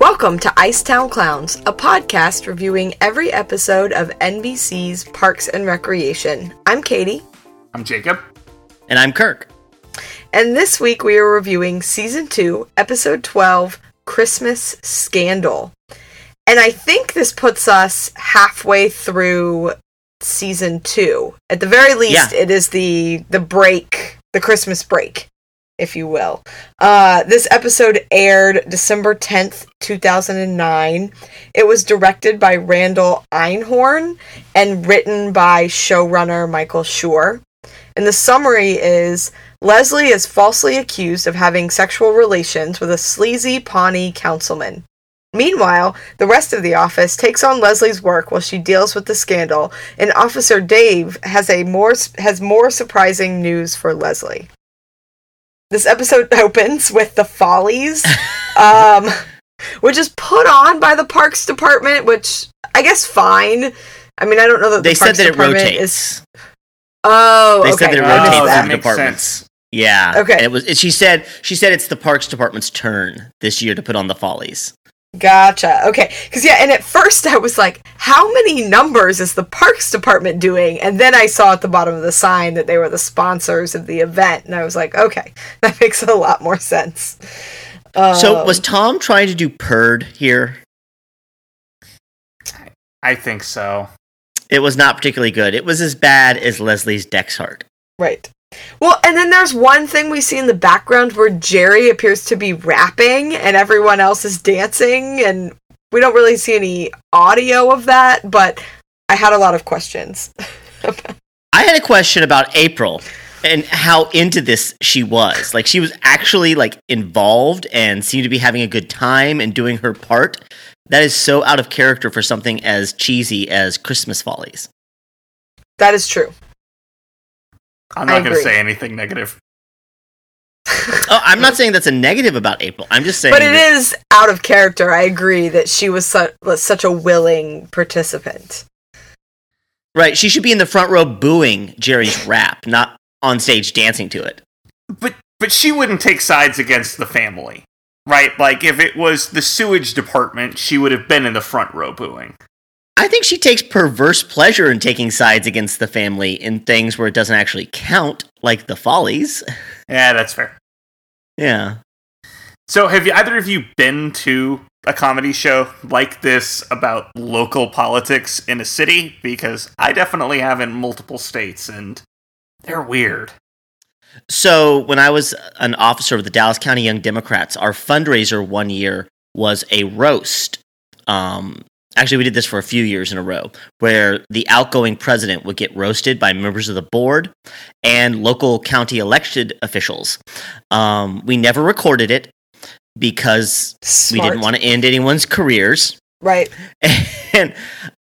Welcome to Icetown Clowns, a podcast reviewing every episode of NBC's Parks and Recreation. I'm Katie. I'm Jacob. And I'm Kirk. And this week we are reviewing Season 2, Episode 12 Christmas Scandal. And I think this puts us halfway through Season 2. At the very least, Yeah. it is the, the break, the Christmas break, if you will. Uh, this episode aired December 10th, 2009. It was directed by Randall Einhorn and written by showrunner Michael Schur. And the summary is Leslie is falsely accused of having sexual relations with a sleazy Pawnee councilman. Meanwhile, the rest of the office takes on Leslie's work while she deals with the scandal, and Officer Dave has a more has more surprising news for Leslie. This episode opens with the Follies, um, which is put on by the Parks Department, which I guess fine. I mean, I don't know that They the said Parks that it Department rotates. is. Oh, They okay. said that it I rotates Oh, that. departments. sense. Yeah. Okay. And it was. She said. She said it's the Parks Department's turn this year to put on the Follies. Gotcha. Okay. Because, yeah, and at first I was like, how many numbers is the Parks Department doing? And then I saw at the bottom of the sign that they were the sponsors of the event. And I was like, okay, that makes a lot more sense. so Um, was Tom trying to do Perd here? I think so. It was not particularly good. It was as bad as Leslie's Dexhart. Right. Well, and then there's one thing we see in the background where Jerry appears to be rapping and everyone else is dancing. And we don't really see any audio of that, but I had a lot of questions. I had a question about April and how into this she was. Like she was actually like involved and seemed to be having a good time and doing her part. That is so out of character for something as cheesy as Christmas Follies. that is true. I'm not going to say anything negative. Oh, I'm not saying that's a negative about April. I'm just saying But it that- is out of character. I agree that she was, su- was such a willing participant. Right, she should be in the front row booing Jerry's rap, not on stage dancing to it. But but she wouldn't take sides against the family. Right? Like if it was the sewage department, she would have been in the front row booing. I think she takes perverse pleasure in taking sides against the family in things where it doesn't actually count, like the Follies. Yeah, that's fair. Yeah. So have you either of you been to a comedy show like this about local politics in a city? Because I definitely have in multiple states and they're weird. So when I was an officer of the Dallas County Young Democrats, our fundraiser one year was a roast. Um, actually, we did this for a few years in a row, where the outgoing president would get roasted by members of the board and local county elected officials. Um, we never recorded it because Smart. we didn't want to end anyone's careers. Right. And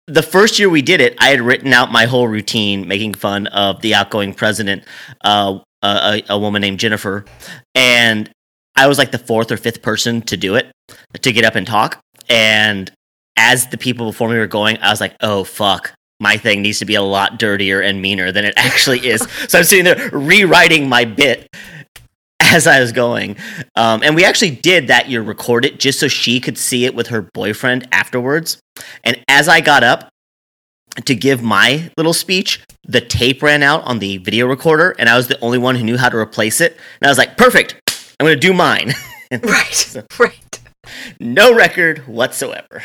the first year we did it, I had written out my whole routine, making fun of the outgoing president, uh, a, a, a woman named Jennifer, and I was like the fourth or fifth person to do it, to get up and talk. And as the people before me were going, I was like, "Oh fuck." My thing needs to be a lot dirtier and meaner than it actually is. so I'm sitting there rewriting my bit as I was going. Um, and we actually did that year record it just so she could see it with her boyfriend afterwards. And as I got up to give my little speech, the tape ran out on the video recorder, and I was the only one who knew how to replace it. And I was like, perfect, I'm going to do mine. Right. Right. no record whatsoever.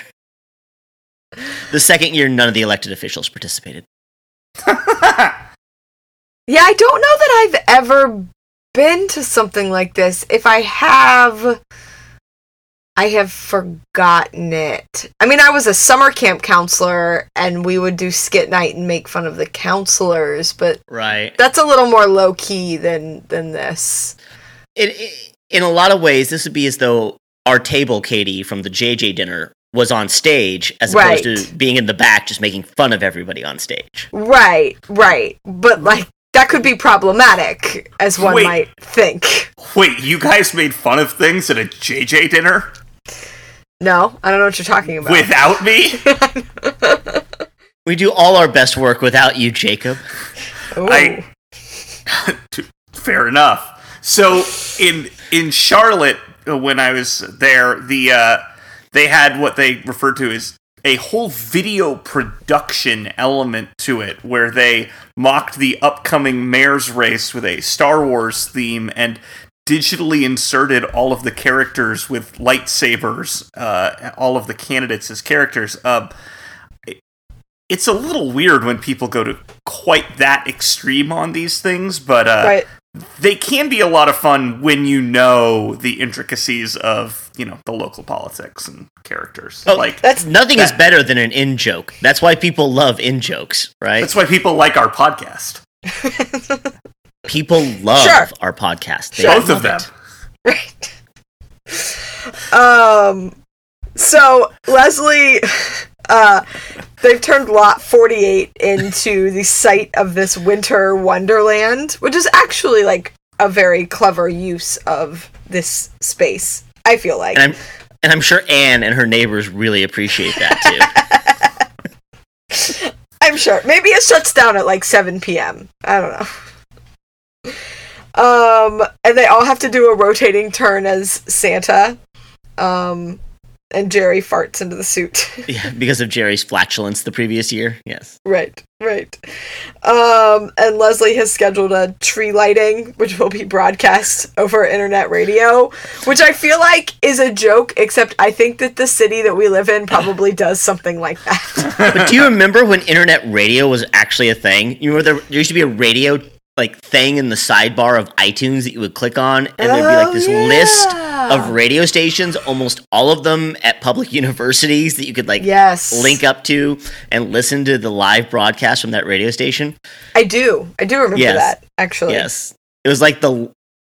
The second year, none of the elected officials participated. Yeah, I don't know that I've ever been to something like this. If I have, I have forgotten it. I mean, I was a summer camp counselor and we would do skit night and make fun of the counselors, but Right. that's a little more low key than than this. it, it, in a lot of ways, this would be as though our table, Katie, from the JJ dinner, was on stage as opposed Right. to being in the back just making fun of everybody on stage. Right, right. But like that could be problematic as one Wait. might think. Wait, you guys made fun of things at a JJ dinner No, I don't know what you're talking about. without me? We do all our best work without you, Jacob. Ooh. I fair enough. So in in Charlotte, uh, when I was there, the uh, they had what they referred to as a whole video production element to it, where they mocked the upcoming mayor's race with a Star Wars theme and digitally inserted all of the characters with lightsabers, uh, all of the candidates as characters. Uh, it's a little weird when people go to quite that extreme on these things, but uh, right. They can be a lot of fun when you know the intricacies of you know the local politics and characters. Oh, like That's Nothing is better than an in joke. That's why people love in jokes, right? that's why people like our podcast. people love Sure. our podcast. They Both of them. it. right. Um. So Leslie, uh, they've turned Lot Forty Eight into the site of this winter wonderland, which is actually like a very clever use of this space. I feel like. And I'm and I'm sure Anne and her neighbors really appreciate that too. I'm sure. Maybe it shuts down at like 7 p.m. I don't know. Um, and they all have to do a rotating turn as Santa. Um, and Jerry farts into the suit. yeah, because of Jerry's flatulence the previous year. Yes. right, right. Um, and Leslie has scheduled a tree lighting, which will be broadcast over internet radio, which I feel like is a joke, except I think that the city that we live in probably does something like that. But do you remember when internet radio was actually a thing? You remember there, there used to be a radio like thing in the sidebar of iTunes that you would click on, and there'd be like Oh, this list of radio stations, almost all of them at public universities that you could like yes. link up to and listen to the live broadcast from that radio station. I do. I do remember Yes. that actually. Yes, it was like the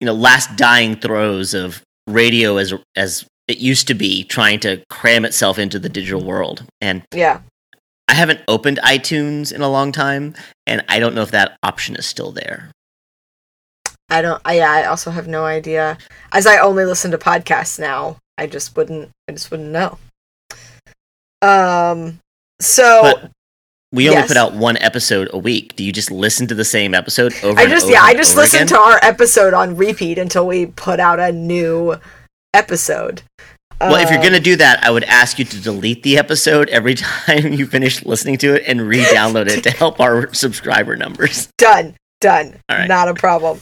you know last dying throes of radio as as it used to be, trying to cram itself into the digital world. And Yeah. I haven't opened iTunes in a long time, and I don't know if that option is still there. I don't. I, yeah. I also have no idea. As I only listen to podcasts now, I just wouldn't. I just wouldn't know. Um. So But we only yes. put out one episode a week. Do you just listen to the same episode over? I and just over yeah. I just listen again? to our episode on repeat until we put out a new episode. Well, if you're Um, gonna do that, I would ask you to delete the episode every time you finish listening to it and re-download it to help our subscriber numbers. done done right. not a problem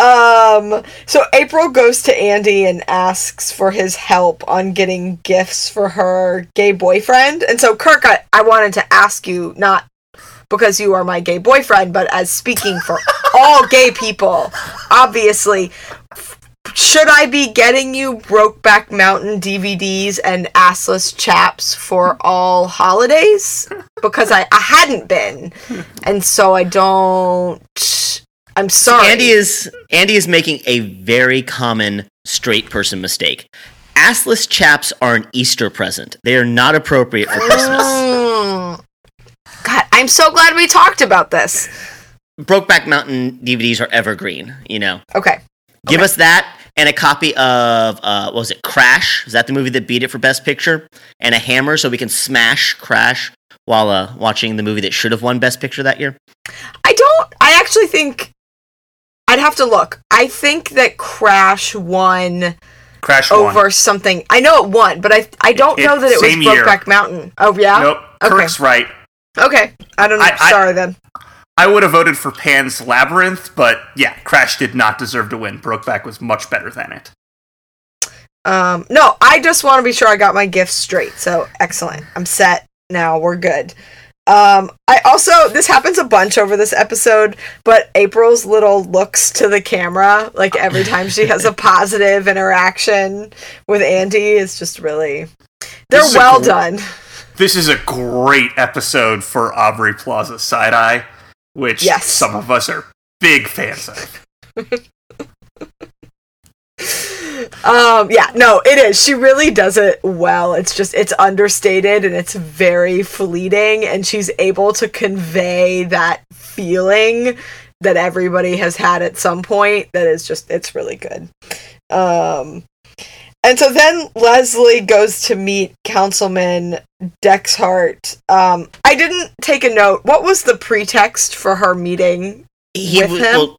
um so april goes to andy and asks for his help on getting gifts for her gay boyfriend and so kirk i, I wanted to ask you not because you are my gay boyfriend but as speaking for all gay people obviously should I be getting you Brokeback Mountain DVDs and assless chaps for all holidays? Because I, I hadn't been. And so I don't. I'm sorry. Andy is Andy is making a very common straight person mistake. Assless chaps are an Easter present. They are not appropriate for Christmas. Mm. God, I'm so glad we talked about this. Brokeback Mountain DVDs are evergreen. You know, Okay. give Okay. us that and a copy of uh, what was it? Crash. Is that the movie that beat it for Best Picture? And a hammer so we can smash Crash while uh, watching the movie that should have won Best Picture that year. I don't. I actually think. I'd have to look. I think that Crash won Crash over one. something. I know it won, but I I don't It- know that it was same. Brokeback Mountain. Oh yeah. Nope. Okay. Kirk's right. Okay. I don't know. I- I- Sorry then. I would have voted for Pan's Labyrinth, but yeah, Crash did not deserve to win. Brokeback was much better than it. Um, no, I just want to be sure I got my gifts straight. So excellent. I'm set now. We're good. Um, I also this happens a bunch over this episode, but April's little looks to the camera, like every time she has a positive interaction with Andy, is just really they're This is a well gr- done. This is a great episode for Aubrey Plaza Side Eye, which Yes. some of us are big fans of. Um, yeah, no, it is. She really does it well. It's just it's understated and it's very fleeting, and she's able to convey that feeling that everybody has had at some point. That is just it's really good. Um, And so then Leslie goes to meet Councilman Dexhart. Um, I didn't take a note. What was the pretext for her meeting? He With was- him? well,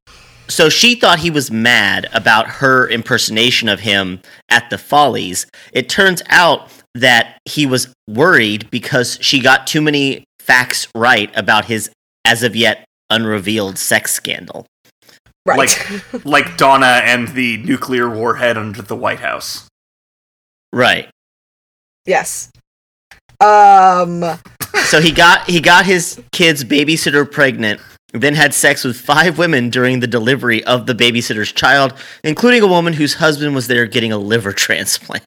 so she thought he was mad about her impersonation of him at the Follies. It turns out that he was worried because she got too many facts right about his as of yet unrevealed sex scandal. Right. Like, like Donna and the nuclear warhead under the White House. Right. yes. Um. So he got he got his kid's babysitter pregnant, then had sex with five women during the delivery of the babysitter's child, including a woman whose husband was there getting a liver transplant.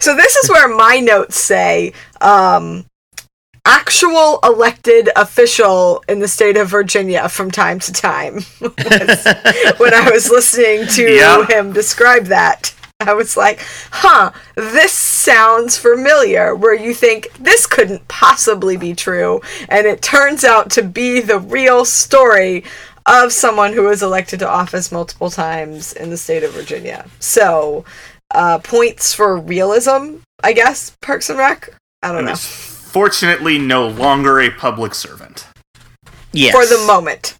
So this is where my notes say, um, actual elected official in the state of Virginia from time to time. was when I was listening to Yeah. him describe that. I was like, huh, this sounds familiar, where you think this couldn't possibly be true. And it turns out to be the real story of someone who was elected to office multiple times in the state of Virginia. So, uh, points for realism, I guess, Parks and Rec? I don't And know. fortunately no longer a public servant. Yes. For the moment.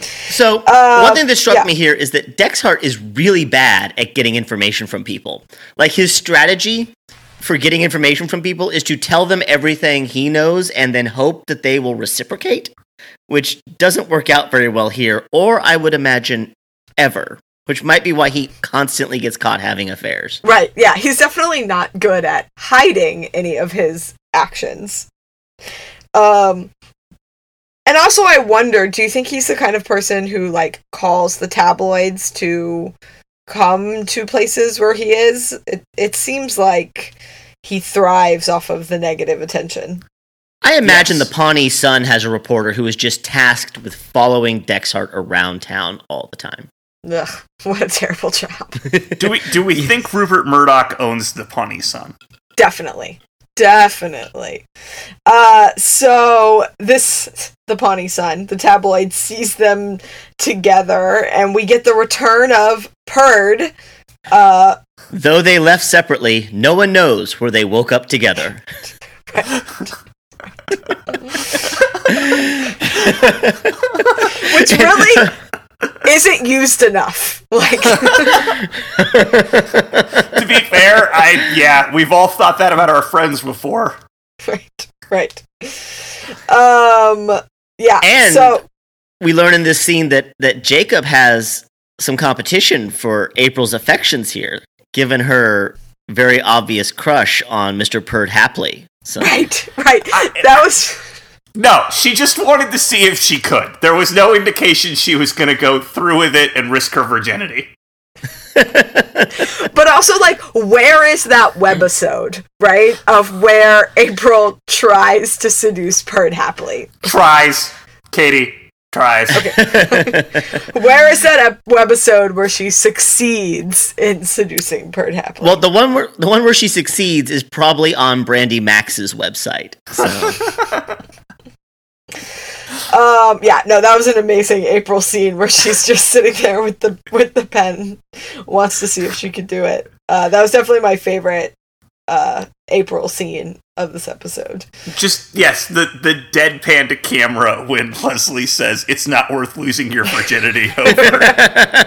So Uh, one thing that struck yeah. me here is that Dexhart is really bad at getting information from people. Like his strategy for getting information from people is to tell them everything he knows and then hope that they will reciprocate, which doesn't work out very well here, or I would imagine ever. Which might be why he constantly gets caught having affairs. Right, yeah, he's definitely not good at hiding any of his actions. Um and also I wonder, do you think he's the kind of person who like calls the tabloids to come to places where he is? It it seems like he thrives off of the negative attention. I imagine Yes. the Pawnee Sun has a reporter who is just tasked with following Dexhart around town all the time. Ugh, what a terrible job. Do we do we think Rupert Murdoch owns the Pawnee Sun? Definitely. Definitely. Uh so this the Pawnee Sun, the tabloid sees them together and we get the return of Perd. Uh Though they left separately, no one knows where they woke up together. which really isn't used enough. Like to be fair, I yeah, we've all thought that about our friends before. right, right. Um yeah. And- so we learn in this scene that that Jacob has some competition for April's affections here, given her very obvious crush on Mr. Perd Hapley. So right, right. That was No, she just wanted to see if she could. There was no indication she was going to go through with it and risk her virginity. but also like where is that webisode right of where april tries to seduce Perd Hapley Tries, Katie, tries. Okay. where is that ep- webisode where she succeeds in seducing Perd Hapley well, the one where the one where she succeeds is probably on Brandi Maxxxx's website. So um yeah no that was an amazing april scene where she's just sitting there with the with the pen wants to see if she could do it uh that was definitely my favorite uh april scene of this episode Just yes, the the deadpan to camera when Leslie says it's not worth losing your virginity over.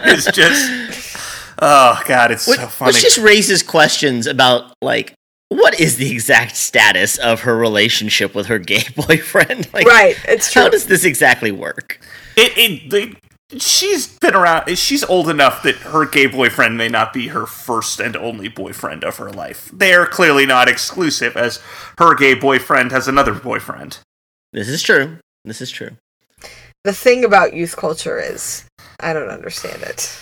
it's just oh god, it's Which, so funny. which just raises questions about like what is the exact status of her relationship with her gay boyfriend? Like, right it's true How does this exactly work? It, it, the, she's been around. She's old enough that her gay boyfriend may not be her first and only boyfriend of her life. They are clearly not exclusive, as her gay boyfriend has another boyfriend. This is true. This is true. the thing about youth culture is I don't understand it.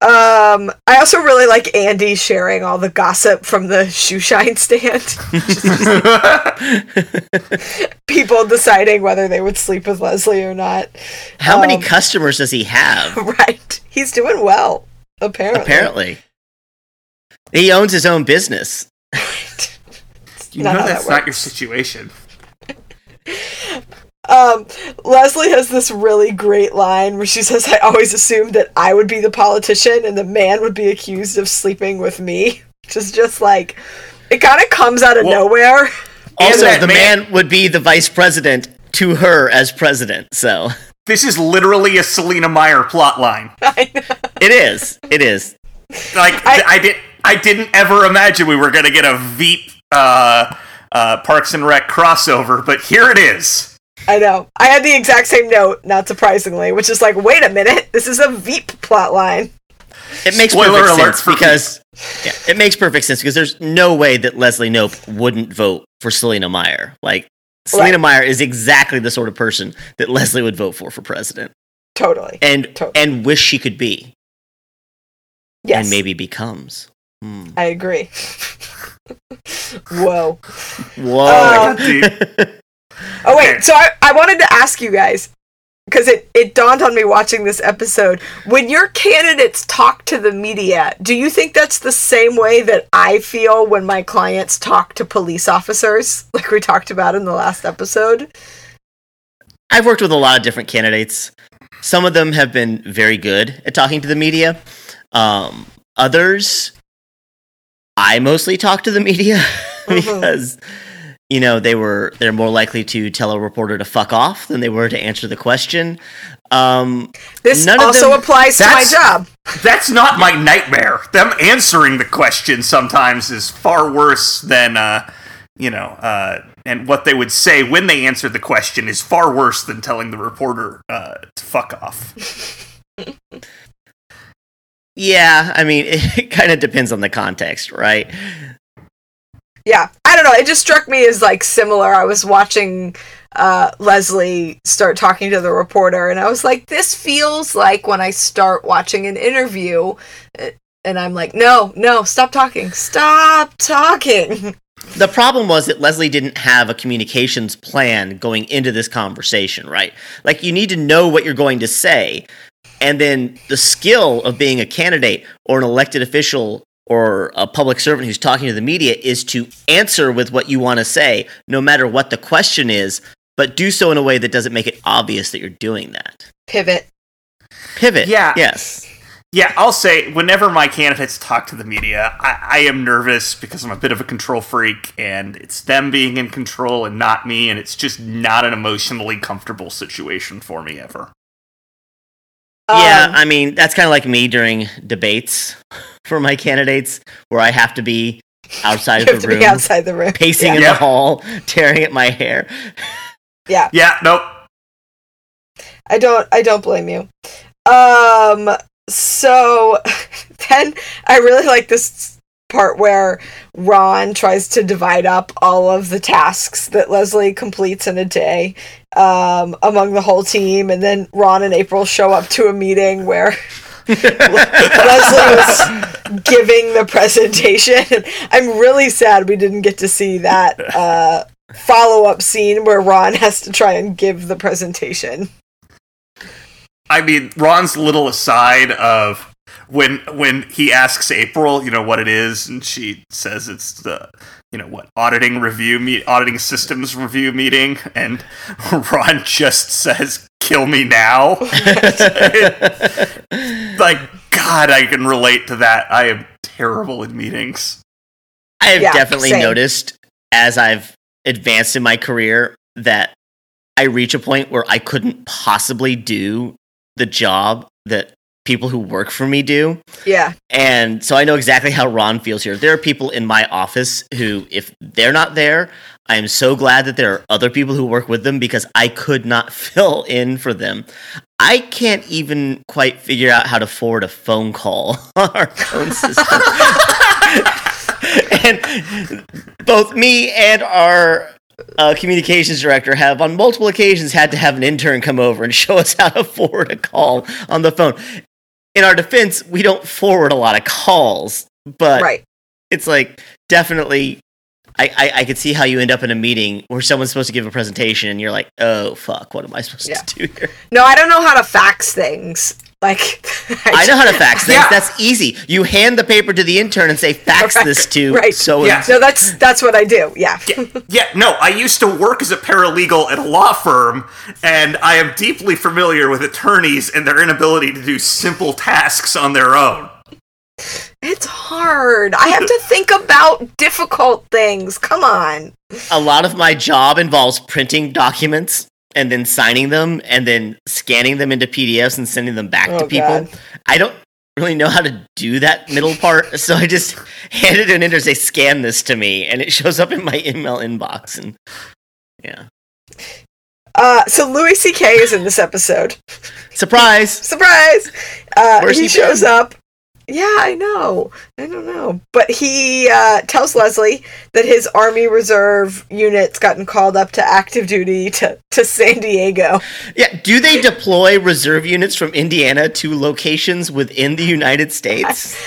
Um, I also really like Andy sharing all the gossip from the shoe shine stand. People deciding whether they would sleep with Leslie or not. How many Um, customers does he have? Right. He's doing well, apparently. Apparently. He owns his own business. You Not know how that that's not your situation. Um, Leslie has this really great line where she says, I always assumed that I would be the politician and the man would be accused of sleeping with me. Which is just like, it kind of comes out of Well- nowhere. Also, the man- man would be the vice president to her as president. So This is literally a Selina Meyer plot line. it is. It is. Like I- I, did, I didn't ever imagine we were gonna get a Veep uh, uh, Parks and Rec crossover, but here it is. I know. I had the exact same note, not surprisingly, which is like, wait a minute, this is a Veep plotline. It makes Spoiler perfect alert sense for because yeah, it makes perfect sense because there's no way that Leslie Knope wouldn't vote for Selina Meyer. Like Selina Right. Meyer is exactly the sort of person that Leslie would vote for for president Totally. and To- and wish she could be Yes. and maybe becomes. Hmm. I agree. Whoa. Whoa. Uh, Dude, Oh wait, so I, I wanted to ask you guys because it, it dawned on me watching this episode. When your candidates talk to the media, do you think that's the same way that I feel when my clients talk to police officers, like we talked about in the last episode? I've worked with a lot of different candidates. Some of them have been very good at talking to the media. Um, others, I mostly talk to the media Mhm. because you know they were they're more likely to tell a reporter to fuck off than they were to answer the question. Um, This None of also them- applies to my job. that's not my nightmare. Them answering the question sometimes is far worse than, uh, you know, uh, and what they would say when they answer the question is far worse than telling the reporter uh, to fuck off. yeah, I mean it kind of depends on the context, right? Yeah, I don't know. It just struck me as like similar. I was watching uh, Leslie start talking to the reporter, and I was like, "This feels like when I start watching an interview." uh, And I'm like, no, no, stop talking. Stop talking. The problem was that Leslie didn't have a communications plan going into this conversation, right? Like, you need to know what you're going to say. And then the skill of being a candidate or an elected official or a public servant who's talking to the media is to answer with what you want to say, no matter what the question is, but do so in a way that doesn't make it obvious that you're doing that. Pivot. Pivot. Yeah. Yes. Yeah, I'll say whenever my candidates talk to the media, I, I am nervous because I'm a bit of a control freak, and it's them being in control and not me, and it's just not an emotionally comfortable situation for me ever. Yeah, Um, I mean, that's kind of like me during debates for my candidates, where I have to be outside you of have the to room. be outside the room. pacing Yeah. in Yeah. the hall, tearing at my hair. Yeah, Yeah, nope. I don't. I don't blame you. Um. So then I really like this part where Ron tries to divide up all of the tasks that Leslie completes in a day um, among the whole team, and then Ron and April show up to a meeting where Leslie was giving the presentation. I'm really sad we didn't get to see that uh, follow up scene where Ron has to try and give the presentation. I mean, Ron's little aside of when when he asks April, you know, what it is, and she says it's the you know what auditing review meet auditing systems review meeting, and Ron just says, "Kill me now." like God, I can relate to that. I am terrible in meetings. I have Yeah, definitely same. noticed as I've advanced in my career that I reach a point where I couldn't possibly do the job that people who work for me do. Yeah. And so I know exactly how Ron feels here. There are people in my office who, if they're not there, I am so glad that there are other people who work with them because I could not fill in for them. I can't even quite figure out how to forward a phone call on our phone system. and both me and our uh, communications director have on multiple occasions had to have an intern come over and show us how to forward a call on the phone. In our defense, we don't forward a lot of calls, but right. it's like definitely. I, I, I could see how you end up in a meeting where someone's supposed to give a presentation and you're like, oh fuck, what am I supposed Yeah. to do here? No, I don't know how to fax things. Like I know how to fax things. Yeah. That's easy. You hand the paper to the intern and say, "Fax Right, this to right. so Yeah. No, that's that's what I do. Yeah. Yeah, no, I used to work as a paralegal at a law firm, and I am deeply familiar with attorneys and their inability to do simple tasks on their own. It's hard. I have to think about difficult things. Come on. a lot of my job involves printing documents and then signing them and then scanning them into PDFs and sending them back to Oh, people. God. I don't really know how to do that middle part, so I just handed it to an intern and say, "Scan this to me," and it shows up in my email inbox. And yeah, Uh, so Louis C.K. is in this episode. surprise! Surprise! Uh, he, he shows up. Yeah, I know. I don't know. But he uh, tells Leslie that his Army Reserve unit's gotten called up to active duty to, to San Diego. Yeah, do they deploy reserve units from Indiana to locations within the United States?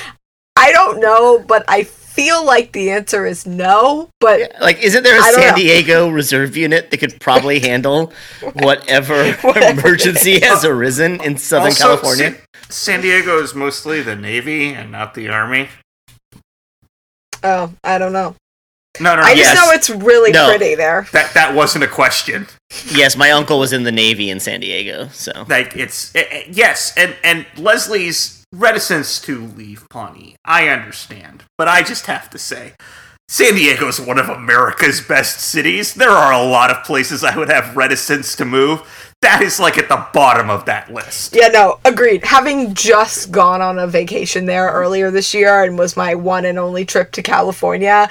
I don't know, but I feel like the answer is no. But Like, isn't there a I don't San know. Diego reserve unit that could probably handle whatever, Whatever emergency has arisen in Southern Also, California? San, San Diego is mostly the Navy and not the Army. oh, I don't know. No, no, no. I just Yes. know it's really No. pretty there. that that wasn't a question. Yes, my uncle was in the Navy in San Diego, so Like it's eh, eh, yes, and and Leslie's reticence to leave Pawnee, I understand, but I just have to say. San Diego is one of America's best cities. There are a lot of places I would have reticence to move. That is like at the bottom of that list. Yeah, no, agreed. Having just gone on a vacation there earlier this year and was my one and only trip to California,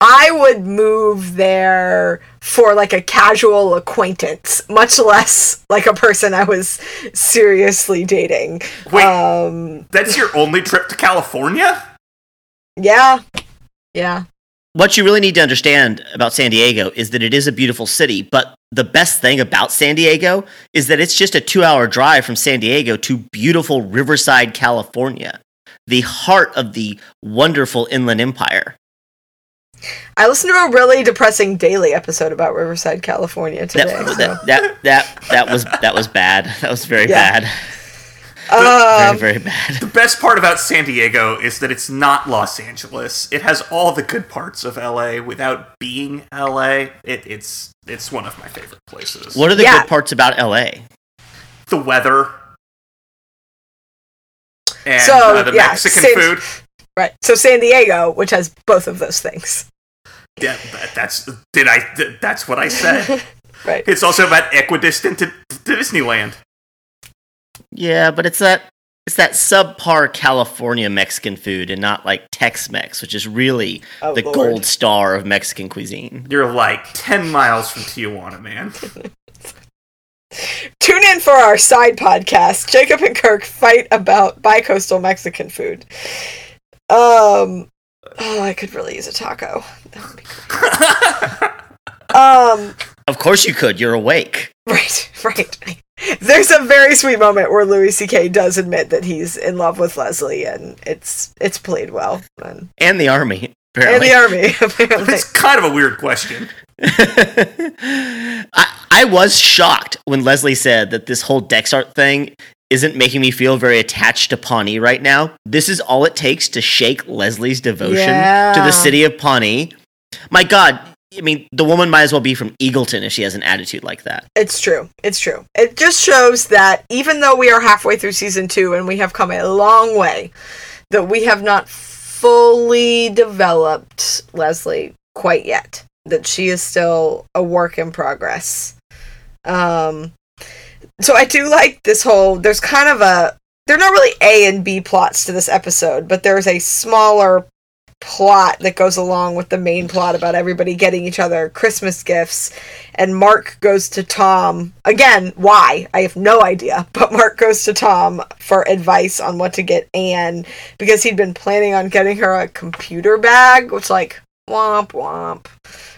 I would move there for like a casual acquaintance, much less like a person I was seriously dating. Wait. Um, That's your only trip to California? yeah. Yeah. what you really need to understand about San Diego is that it is a beautiful city, but the best thing about San Diego is that it's just a 2-hour drive from San Diego to beautiful Riverside, California, the heart of the wonderful Inland Empire. I listened to a really depressing daily episode about Riverside, California That, today. so. that, that that that was that was bad. That was very Yeah. bad. Um, very very bad. The best part about San Diego is that it's not Los Angeles. It has all the good parts of LA without being LA. It, it's it's one of my favorite places. What are the Yeah. good parts about LA? the weather and So, uh, the yeah, Mexican San- food. right. So San Diego, which has both of those things. Yeah, that's did I? That's what I said. Right. it's also about equidistant to, to Disneyland. Yeah, but it's that it's that subpar California Mexican food and not like Tex-Mex, which is really Oh, the Lord. gold star of Mexican cuisine. You're like ten miles from Tijuana, man. Tune in for our side podcast. Jacob and Kirk fight about bi-coastal Mexican food. Um, oh, I could really use a taco. That would be great. Um, Of course you could. You're awake. right, right. There's a very sweet moment where Louis C.K. does admit that he's in love with Leslie, and it's it's played well. And, And the army, and the army, apparently. it's kind of a weird question. I, I was shocked when Leslie said that this whole Dexhart thing isn't making me feel very attached to Pawnee right now. This is all it takes to shake Leslie's devotion to the city of Pawnee. My God, I mean, the woman might as well be from Eagleton if she has an attitude like that. It's true. It's true. It just shows that even though we are halfway through season two and we have come a long way, that we have not fully developed Leslie quite yet. That she is still a work in progress. Um, so I do like this whole. There's kind of a. They're not really A and B plots to this episode, but there's a smaller plot that goes along with the main plot about everybody getting each other Christmas gifts. And Mark goes to Tom again. Why? I have no idea. But Mark goes to Tom for advice on what to get Anne because he'd been planning on getting her a computer bag, which, like, womp womp.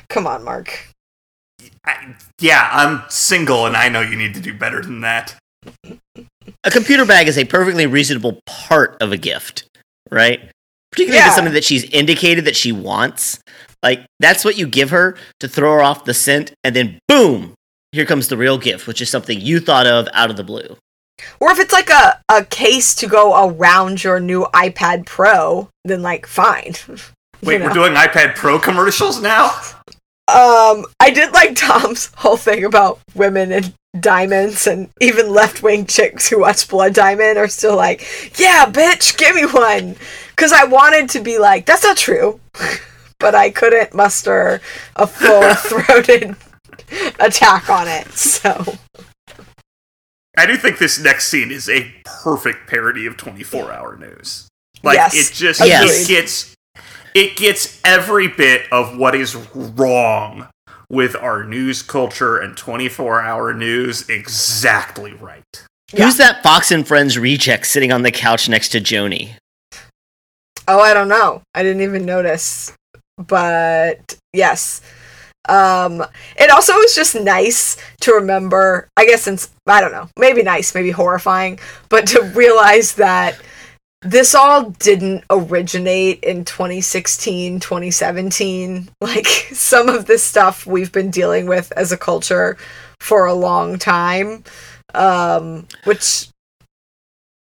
Come on, Mark. I, yeah, I'm single, and I know you need to do better than that. A computer bag is a perfectly reasonable part of a gift, right? Particularly if it's something that she's indicated that she wants. Like, that's what you give her to throw her off the scent, and then boom, here comes the real gift, which is something you thought of out of the blue. Or if it's like a, a case to go around your new iPad Pro, then like fine. You Wait, know? we're doing iPad Pro commercials now? Um, I did like Tom's whole thing about women and diamonds, and even left wing chicks who watch Blood Diamond are still like, "Yeah, bitch, give me one," because I wanted to be like, "That's not true," but I couldn't muster a full throated attack on it. So I do think this next scene is a perfect parody of 24 hour news. Like Yes, it just Yes. it gets it gets every bit of what is wrong with our news culture and 24 hour news exactly right. Who's that Fox and Friends reject sitting on the couch next to Joni? Oh, I don't know. I didn't even notice. But yes. Um it also was just nice to remember, I guess since I don't know, maybe nice, maybe horrifying, but to realize that this all didn't originate in 2016, 2017. Like some of this stuff we've been dealing with as a culture for a long time. Um which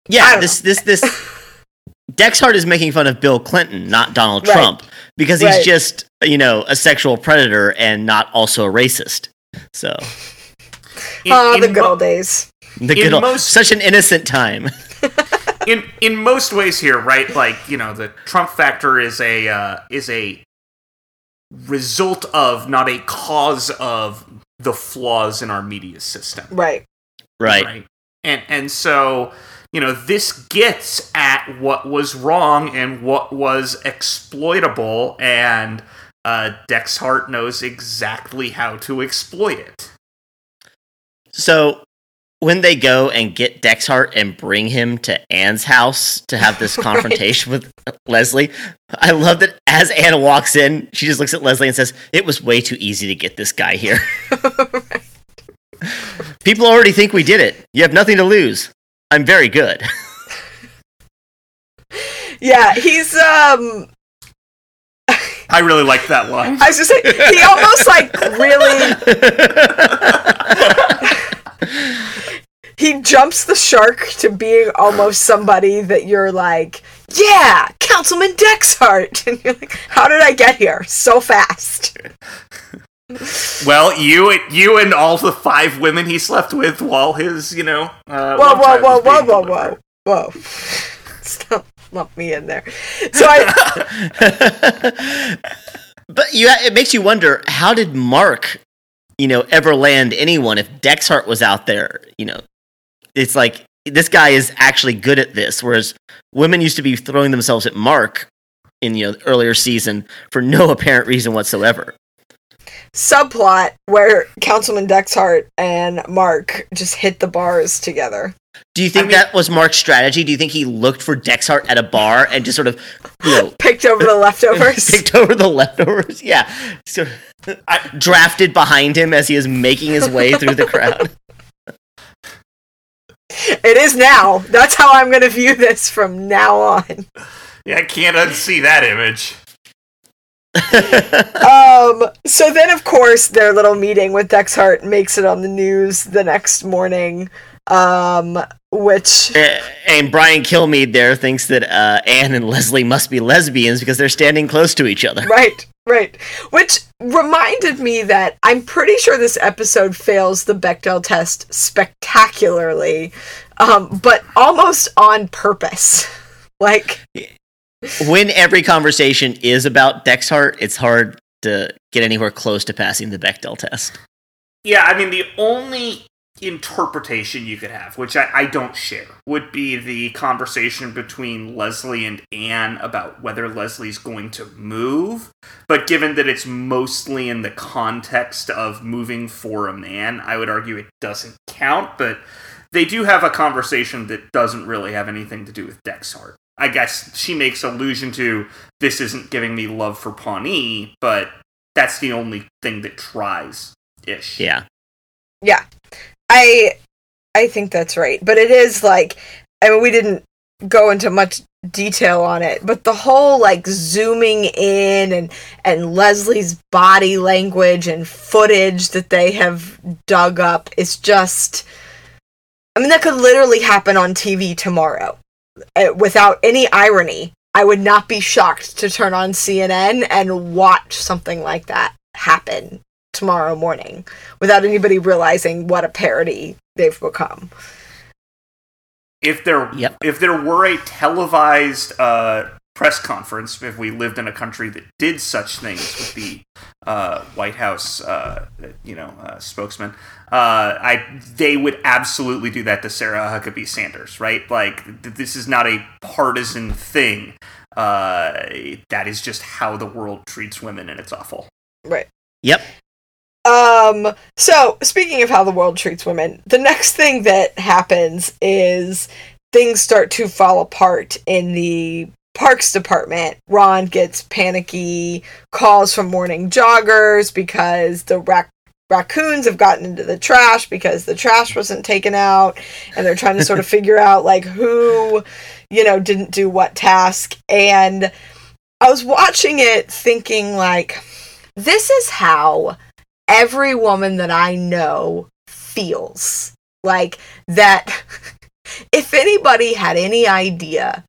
Yeah, don't this this this Dexhart is making fun of Bill Clinton, not Donald Right. Trump, because he's Right. just you know a sexual predator and not also a racist. So In, ah, in the good mo- old days. the good old, most- such an innocent time. In in most ways here, right? Like you know, the Trump factor is a uh, is a result of, not a cause of, the flaws in our media system. Right. Right. right? And and so you know this gets at what was wrong and what was exploitable, and uh, Dexhart knows exactly how to exploit it. So when they go and get Dexhart and bring him to Anne's house to have this Right. confrontation with Leslie, I love that as Anne walks in, she just looks at Leslie and says, "It was way too easy to get this guy here. People already think we did it. You have nothing to lose. I'm very good." Yeah, he's um I really like that line. I was just saying he almost like really he jumps the shark to being almost somebody that you're like, yeah, Councilman Dexhart. And you're like, how did I get here so fast? Well, you you and all the five women he slept with while his you know. Uh, Whoa, love whoa, whoa, whoa, whoa, whoa, whoa. Stop lump me in there. So I but you, it makes you wonder: How did Mark, you know, ever land anyone if Dexhart was out there? You know, it's like this guy is actually good at this, whereas women used to be throwing themselves at Mark in you know earlier season for no apparent reason whatsoever. subplot where Councilman Dexhart and Mark just hit the bars together. Do you think mean- that was Mark's strategy? Do you think he looked for Dexhart at a bar and just sort of, you know, Picked over the leftovers. picked over the leftovers? Yeah, so I, drafted behind him as he is making his way through the crowd. It is now. That's how I'm going to view this from now on. yeah, I can't unsee that image. Um, so then, of course, their little meeting with Dexhart makes it on the news the next morning. Um, which and Brian Kilmeade there thinks that uh, Anne and Leslie must be lesbians because they're standing close to each other. right, right, which reminded me that I'm pretty sure this episode fails the Bechdel test spectacularly, um, but almost on purpose. Like, When every conversation is about Dexhart, it's hard to get anywhere close to passing the Bechdel test. Yeah, I mean, the only interpretation you could have, which I, I don't share, would be the conversation between Leslie and Anne about whether Leslie's going to move. But given that it's mostly in the context of moving for a man, I would argue it doesn't count. But they do have a conversation that doesn't really have anything to do with Dexhart. I guess she makes allusion to this isn't giving me love for Pawnee, but that's the only thing that tries ish. Yeah. yeah, I, I think that's right. But it is like, I mean, we didn't go into much detail on it, but the whole like zooming in and and Leslie's body language and footage that they have dug up is just I mean, that could literally happen on TV tomorrow. Uh, without any irony, I would not be shocked to turn on CNN and watch something like that happen tomorrow morning without anybody realizing what a parody they've become. If there, Yep. if there were a televised uh, press conference, if we lived in a country that did such things with the uh, White House, uh, you know, uh, spokesman, uh, I they would absolutely do that to Sarah Huckabee Sanders, right? Like th- this is not a partisan thing. Uh, that is just how the world treats women, and it's awful. Right. Yep. Um, so speaking of how the world treats women, the next thing that happens is things start to fall apart in the parks department. Ron gets panicky calls from morning joggers because the rac- raccoons have gotten into the trash because the trash wasn't taken out and they're trying to sort of figure out like who, you know, didn't do what task and I was watching it thinking like this is how every woman that I know feels. Like that if anybody had any idea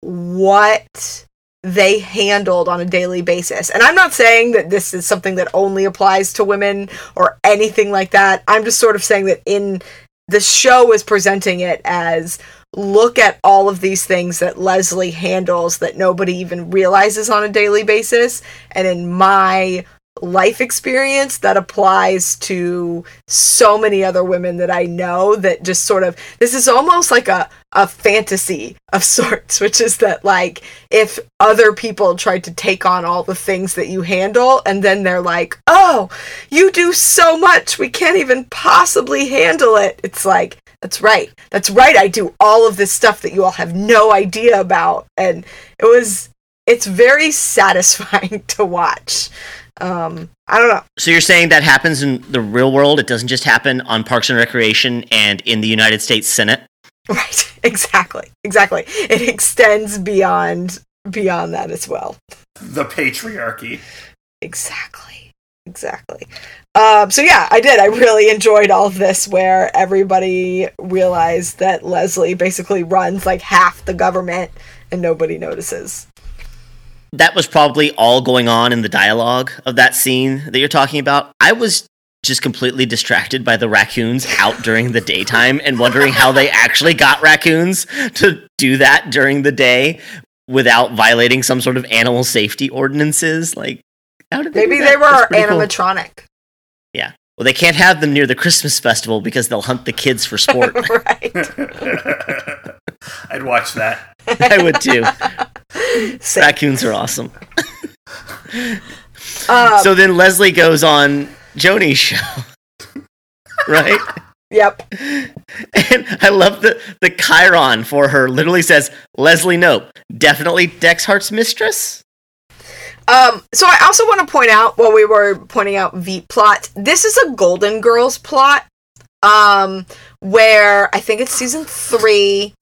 what they handled on a daily basis. And I'm not saying that this is something that only applies to women or anything like that. I'm just sort of saying that in the show is presenting it as look at all of these things that Leslie handles that nobody even realizes on a daily basis. And in my life experience that applies to so many other women that I know that just sort of this is almost like a a fantasy of sorts which is that like if other people tried to take on all the things that you handle and then they're like oh you do so much we can't even possibly handle it. It's like that's right. That's right I do all of this stuff that you all have no idea about. And it was it's very satisfying to watch um i don't know. So you're saying that happens in the real world? It doesn't just happen on Parks and Recreation and in the United States Senate? right. Exactly. Exactly. It extends beyond beyond that as well. The patriarchy. exactly. Exactly. Um so yeah i did. I really enjoyed all of this where everybody realized that leslie basically runs like half the government and nobody notices That was probably all going on in the dialogue of that scene that you're talking about. I was just completely distracted by the raccoons out during the daytime and wondering how they actually got raccoons to do that during the day without violating some sort of animal safety ordinances. Like, how did they maybe they were animatronic? cool. animatronic Well, they can't have them near the Christmas festival because they'll hunt the kids for sport. right I'd watch that. I would too. Same. Raccoons are awesome. Um, so then Leslie goes on Joni's show. right? yep And I love the the chyron for her literally says Leslie Knope, definitely Dexhart's mistress. Um, so I also want to point out while we were pointing out Veep plot, this is a Golden Girls plot. Um, where I think it's season three.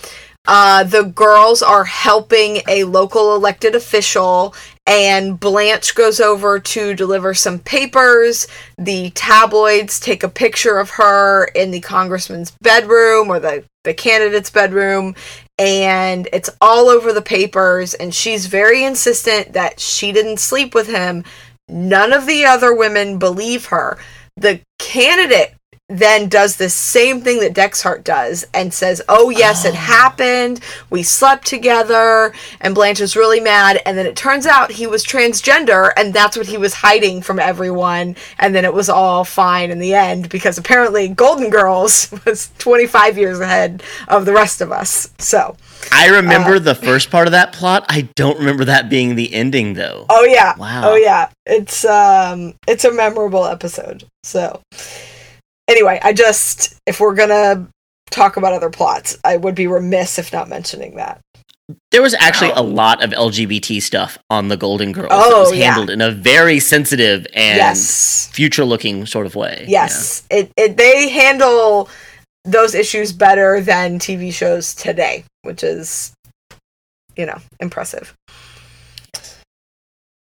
Uh, the girls are helping a local elected official, and Blanche goes over to deliver some papers. The tabloids take a picture of her in the congressman's bedroom or the, the candidate's bedroom, and it's all over the papers. And she's very insistent that she didn't sleep with him. None of the other women believe her. The candidate then does the same thing that Dexhart does and says, Oh, yes, it happened. We slept together. And Blanche is really mad. And then it turns out he was transgender and that's what he was hiding from everyone. And then it was all fine in the end because apparently Golden Girls was 25 years ahead of the rest of us. So, I remember the first part of that plot. I don't remember that being the ending though. oh, yeah. Wow. Oh, yeah. It's, um, it's a memorable episode. So, anyway, I just, if we're gonna talk about other plots, I would be remiss if not mentioning that. There was actually a lot of LGBT stuff on the Golden Girls. Oh, it was yeah. handled in a very sensitive and yes. future looking sort of way. Yes. It, it they handle those issues better than TV shows today, which is you know, impressive.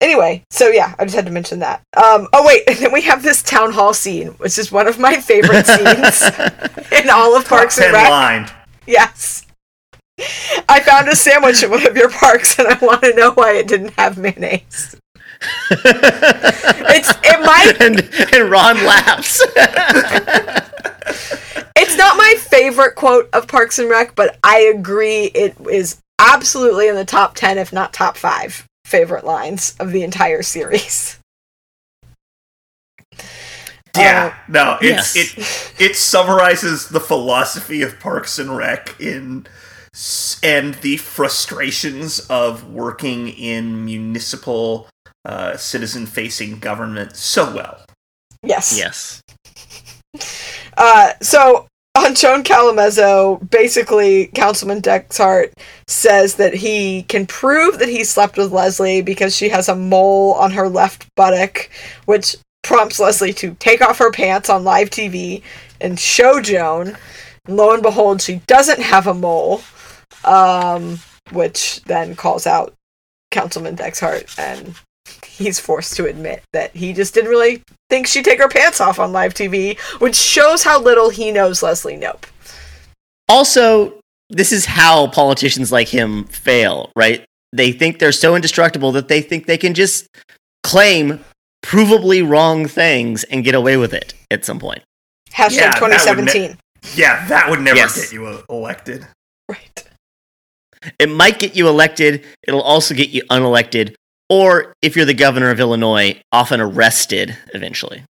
Anyway, so yeah, I just had to mention that. Um, oh wait, and then we have this town hall scene, which is one of my favorite scenes in all of Parks and Rec. line. Yes. I found a sandwich in one of your parks, and I want to know why it didn't have mayonnaise. It's it might and, and Ron laughs. it's not my favorite quote of Parks and Rec, but I agree it is absolutely in the top ten, if not top five, favorite lines of the entire series. Yeah, no, it's yes. it it summarizes the philosophy of Parks and Rec in and the frustrations of working in municipal uh, citizen-facing government so well. Yes. yes. Uh, so on Joan Callamezzo, basically, Councilman Dexhart says that he can prove that he slept with Leslie because she has a mole on her left buttock, which prompts Leslie to take off her pants on live TV and show Joan. And lo and behold, she doesn't have a mole, um, which then calls out Councilman Dexhart, and he's forced to admit that he just didn't really think she'd take her pants off on live TV, which shows how little he knows Leslie Knope. Also, this is how politicians like him fail, right? They think they're so indestructible that they think they can just claim provably wrong things and get away with it at some point. Hashtag Yeah, that ne- 2017. Yeah, that would never Yes. get you uh, elected. right. It might get you elected, it'll also get you unelected, or if you're the governor of Illinois, often arrested eventually.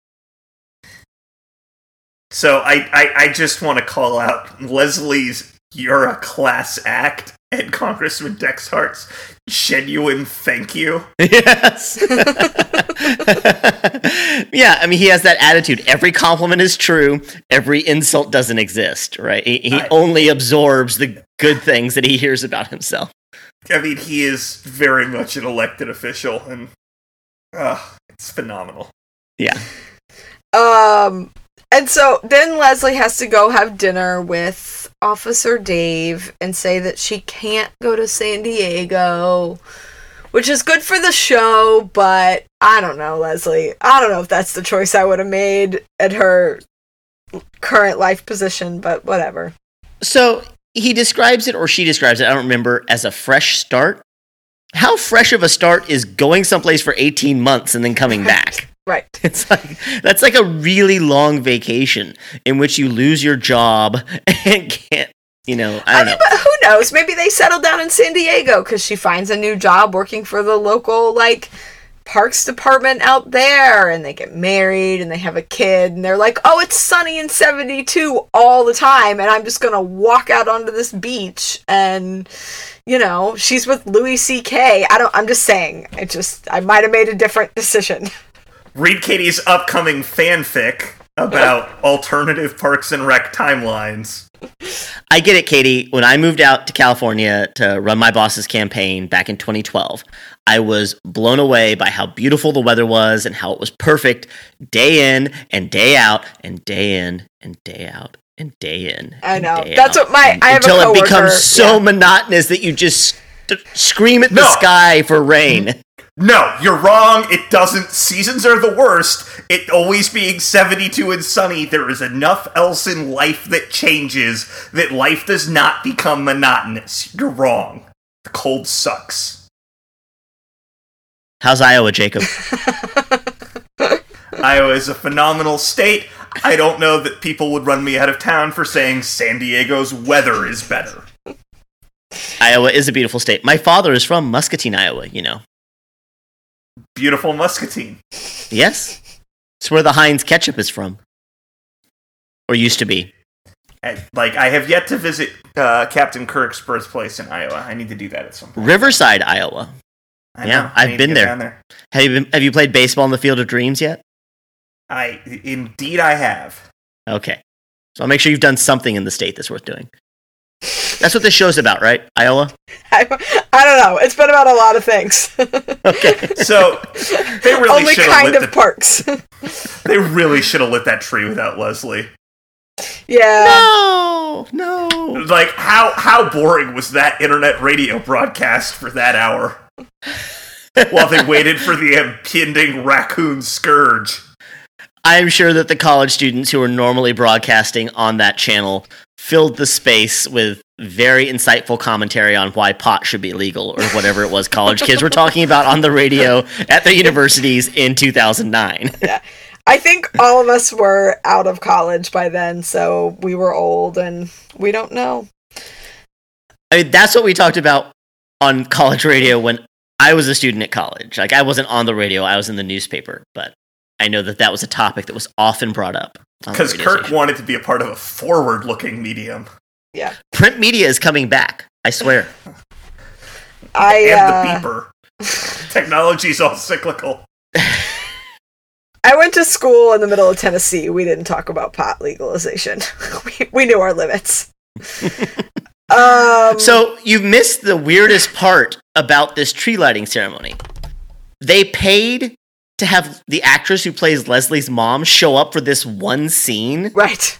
So I, I, I just want to call out Leslie's "You're a class act" and Congressman Dexhart's genuine thank you. Yes. yeah, I mean, he has that attitude. Every compliment is true. Every insult doesn't exist, right? He, he I- only absorbs the good things that he hears about himself. I mean, he is very much an elected official, and uh, it's phenomenal. Yeah. Um, and so then Leslie has to go have dinner with Officer Dave and say that she can't go to San Diego, which is good for the show, but I don't know, Leslie. I don't know if that's the choice I would have made at her current life position, but whatever. So he describes it, or she describes it, I don't remember, as a fresh start. How fresh of a start is going someplace for 18 months and then coming back? Right. It's like that's like a really long vacation in which you lose your job and can't, you know, I I don't mean, know. but who knows? Maybe they settle down in San Diego because she finds a new job working for the local like parks department out there, and they get married and they have a kid, and they're like, "Oh, it's sunny in '72 all the time, and I'm just gonna walk out onto this beach." And you know, she's with Louis C.K. I don't. I'm just saying. I just I might have made a different decision. Read Katie's upcoming fanfic about alternative Parks and Rec timelines. I get it, Katie. When I moved out to California to run my boss's campaign back in 2012, I was blown away by how beautiful the weather was and how it was perfect day in and day out and day in and day out and day in. I and know. day That's out what my- and- I have a until it becomes so yeah. monotonous that you just st- scream at the No. sky for rain. No, you're wrong. It doesn't. Seasons are the worst. It always being 72 and sunny, there is enough else in life that changes that life does not become monotonous. You're wrong. The cold sucks. How's Iowa, Jacob? Iowa is a phenomenal state. I don't know that people would run me out of town for saying San Diego's weather is better. Iowa is a beautiful state. My father is from Muscatine, Iowa, you know. Beautiful muscatine. Yes? It's where the Heinz ketchup is from. Or used to be. I, like, I have yet to visit uh, Captain Kirk's birthplace in Iowa. I need to do that at some point. Riverside, Iowa. I Yeah, know. I I've been there. there. Have you been, have you played baseball in the Field of Dreams yet? I indeed I have. Okay. So I'll make sure you've done something in the state that's worth doing. That's what this show's about, right? Iowa? I, I don't know. It's been about a lot of things. Okay. So they really Only should have kind lit of the, parks. They really should have lit that tree without Leslie. yeah. no! No! Like how how boring was that internet radio broadcast for that hour? while they waited for the impending raccoon scourge. I'm sure that the college students who are normally broadcasting on that channel filled the space with very insightful commentary on why pot should be legal or whatever it was college kids were talking about on the radio at the universities in 2009. yeah. I think all of us were out of college by then, so we were old and we don't know. I mean, that's what we talked about on college radio when I was a student at college. Like, I wasn't on the radio, I was in the newspaper, but I know that that was a topic that was often brought up. Because Kirk station. wanted to be a part of a forward looking medium. Yeah. Print media is coming back. I swear. I And uh, the beeper. Technology is all cyclical. I went to school in the middle of Tennessee. We didn't talk about pot legalization. we, we knew our limits. Um, So you missed the weirdest part about this tree lighting ceremony. They paid to have the actress who plays Leslie's mom show up for this one scene. right.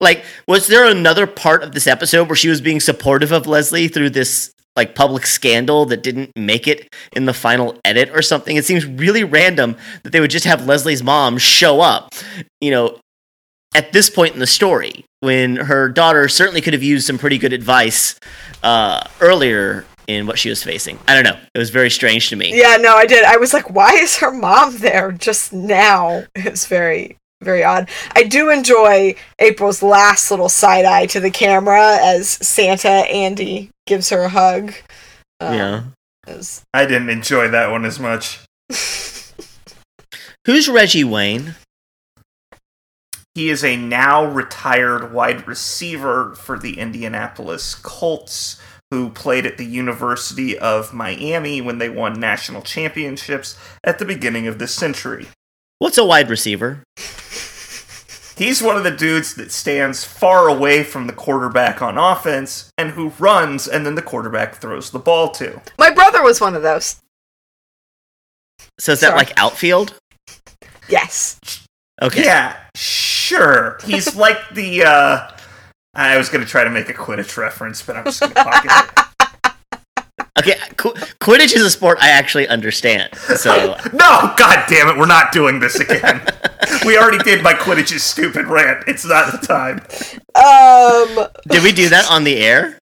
Like, was there another part of this episode where she was being supportive of Leslie through this like public scandal that didn't make it in the final edit or something? It seems really random that they would just have Leslie's mom show up, you know, at this point in the story when her daughter certainly could have used some pretty good advice uh, earlier in what she was facing. I don't know. It was very strange to me. Yeah, no, I did. I was like, why is her mom there just now? It's very, very odd. I do enjoy April's last little side eye to the camera as Santa Andy gives her a hug. Um, yeah. was- I didn't enjoy that one as much. Who's Reggie Wayne? He is a now retired wide receiver for the Indianapolis Colts, who played at the University of Miami when they won national championships at the beginning of this century. What's a wide receiver? He's one of the dudes that stands far away from the quarterback on offense and who runs and then the quarterback throws the ball to. My brother was one of those. So is that Sorry. like outfield? Yes. Okay. Yeah, sure. He's like the uh I was going to try to make a Quidditch reference, but I'm just going to pocket it. Okay. Qu- Quidditch is a sport I actually understand. So No, god damn it, we're not doing this again. we already did my Quidditch's stupid rant. It's not the time. Um, did we do that on the air?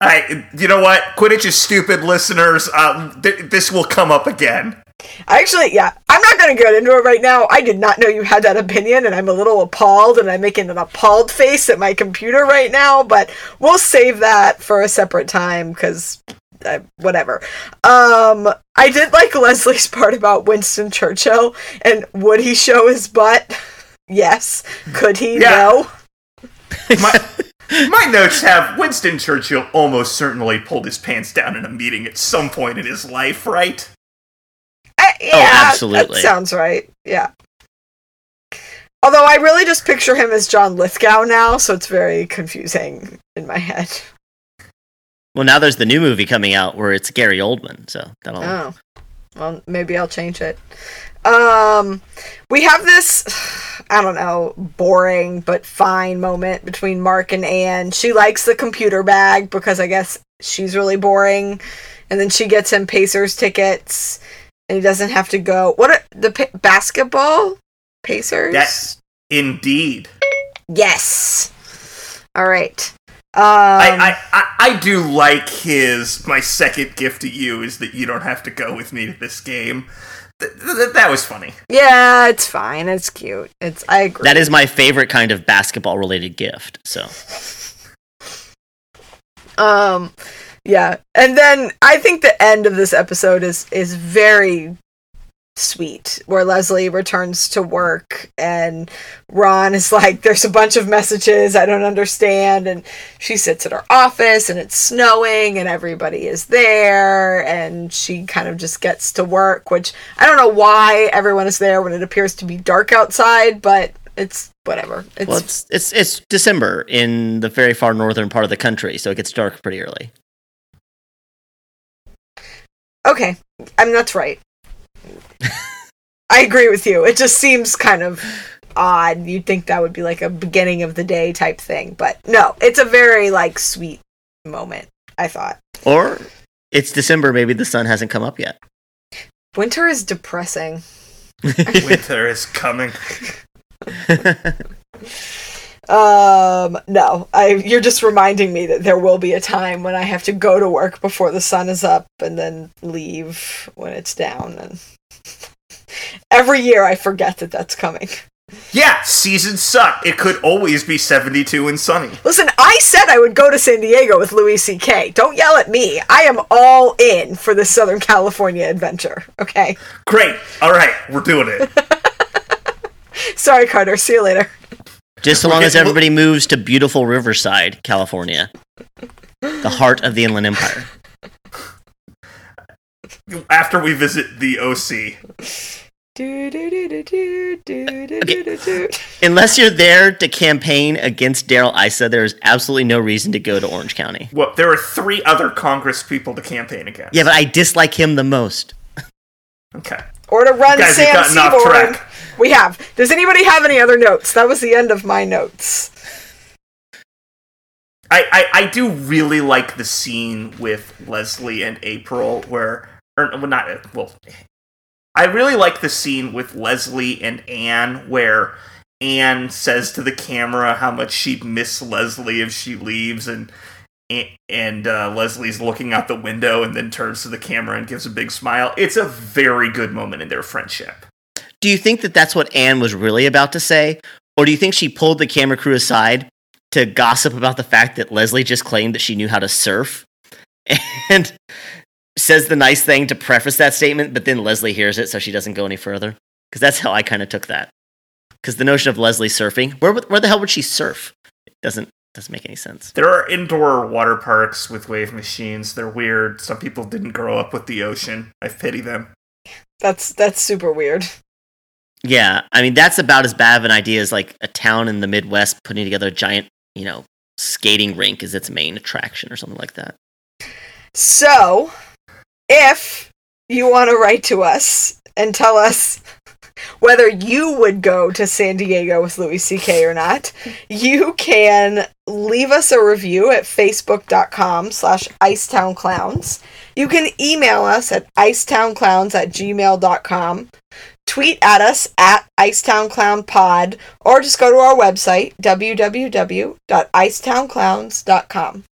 I, you know what? Quidditch is stupid, listeners. Um, th- this will come up again. I actually, yeah, I'm not going to get into it right now. I did not know you had that opinion, and I'm a little appalled, and I'm making an appalled face at my computer right now, but we'll save that for a separate time because. Uh, whatever. Um, I did like Leslie's part about Winston Churchill and would he show his butt? Yes. Could he? Yeah. No. My, my notes have Winston Churchill almost certainly pulled his pants down in a meeting at some point in his life, right? Uh, yeah, absolutely. That sounds right. Yeah. Although I really just picture him as John Lithgow now, so it's very confusing in my head. Well, now there's the new movie coming out where it's Gary Oldman. So that'll. Oh. Well, maybe I'll change it. Um, we have this, I don't know, boring but fine moment between Mark and Anne. She likes the computer bag because I guess she's really boring, and then she gets him Pacers tickets, and he doesn't have to go. What are the pa- basketball Pacers? Yes, indeed. Yes. All right. Um, I, I, I, I do like his. My second gift to you is that you don't have to go with me to this game. Th- th- that was funny. yeah, it's fine. It's cute. It's I agree. That is my favorite kind of basketball related gift. So Um, yeah, and then I think the end of this episode is is very sweet, where Leslie returns to work and Ron is like, "There's a bunch of messages I don't understand," and she sits at her office and it's snowing and everybody is there, and she kind of just gets to work, which I don't know why everyone is there when it appears to be dark outside, but it's whatever. It's, well, it's it's it's December in the very far northern part of the country, so it gets dark pretty early. Okay, I mean that's right. I agree with you. It just seems kind of odd. You'd think that would be like a beginning of the day type thing, but no, it's a very like sweet moment. I thought. Or it's December, maybe the sun hasn't come up yet. Winter is depressing. Winter is coming. Um, no, I. You're just reminding me that there will be a time when I have to go to work before the sun is up, and then leave when it's down. And every year I forget that that's coming. Yeah, seasons suck. It could always be 72 and sunny. Listen, I said I would go to San Diego with Louis C.K. Don't yell at me. I am all in for this Southern California adventure. Okay. Great. All right, we're doing it. Sorry, Carter. See you later. Just so long as everybody moves to beautiful Riverside, California, the heart of the Inland Empire. After we visit the OC. Do, do, do, okay. Unless you're there to campaign against Darrell Issa, there is absolutely no reason to go to Orange County. Well, there are three other Congress people to campaign against. Yeah, but I dislike him the most. Okay. Or to run guys Sam Seaborn. We have. Does anybody have any other notes? That was the end of my notes. I, I, I do really like the scene with Leslie and April where or well, not well I really like the scene with Leslie and Anne where Anne says to the camera how much she'd miss Leslie if she leaves and and uh, Leslie's looking out the window and then turns to the camera and gives a big smile. It's a very good moment in their friendship. Do you think that that's what Anne was really about to say? Or do you think she pulled the camera crew aside to gossip about the fact that Leslie just claimed that she knew how to surf and says the nice thing to preface that statement, but then Leslie hears it so she doesn't go any further? Because that's how I kind of took that. Because the notion of Leslie surfing, where, where the hell would she surf? It doesn't, doesn't make any sense. There are indoor water parks with wave machines. They're weird. Some people didn't grow up with the ocean. I pity them. That's that's super weird. Yeah, I mean that's about as bad of an idea as like a town in the Midwest putting together a giant, you know, skating rink as its main attraction or something like that. So, if you want to write to us and tell us whether you would go to San Diego with Louis C.K. or not, you can leave us a review at facebook.com slash icetownclowns. You can email us at icetownclowns at gmail.com. Tweet at us at icetownclownpod or just go to our website www.icetownclowns.com.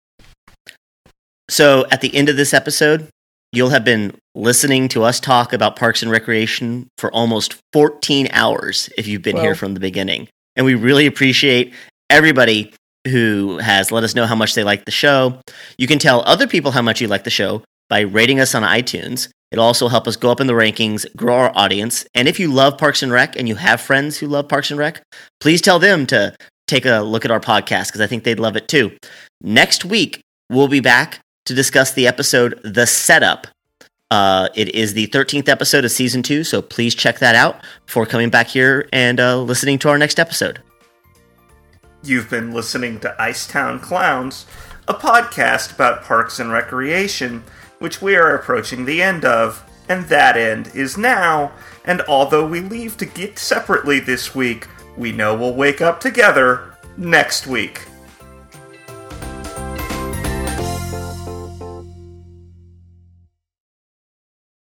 So at the end of this episode, you'll have been listening to us talk about Parks and Recreation for almost 14 hours if you've been here from the beginning. And we really appreciate everybody who has let us know how much they like the show. You can tell other people how much you like the show by rating us on iTunes. It'll also help us go up in the rankings, grow our audience. And if you love Parks and Rec and you have friends who love Parks and Rec, please tell them to take a look at our podcast because I think they'd love it too. Next week, we'll be back to discuss the episode The Setup. Uh, it is the 13th episode of season two, so please check that out before coming back here and uh, listening to our next episode. You've been listening to Icetown Clowns, a podcast about parks and recreation, which we are approaching the end of, and that end is now. And although we leave to get separately this week, we know we'll wake up together next week.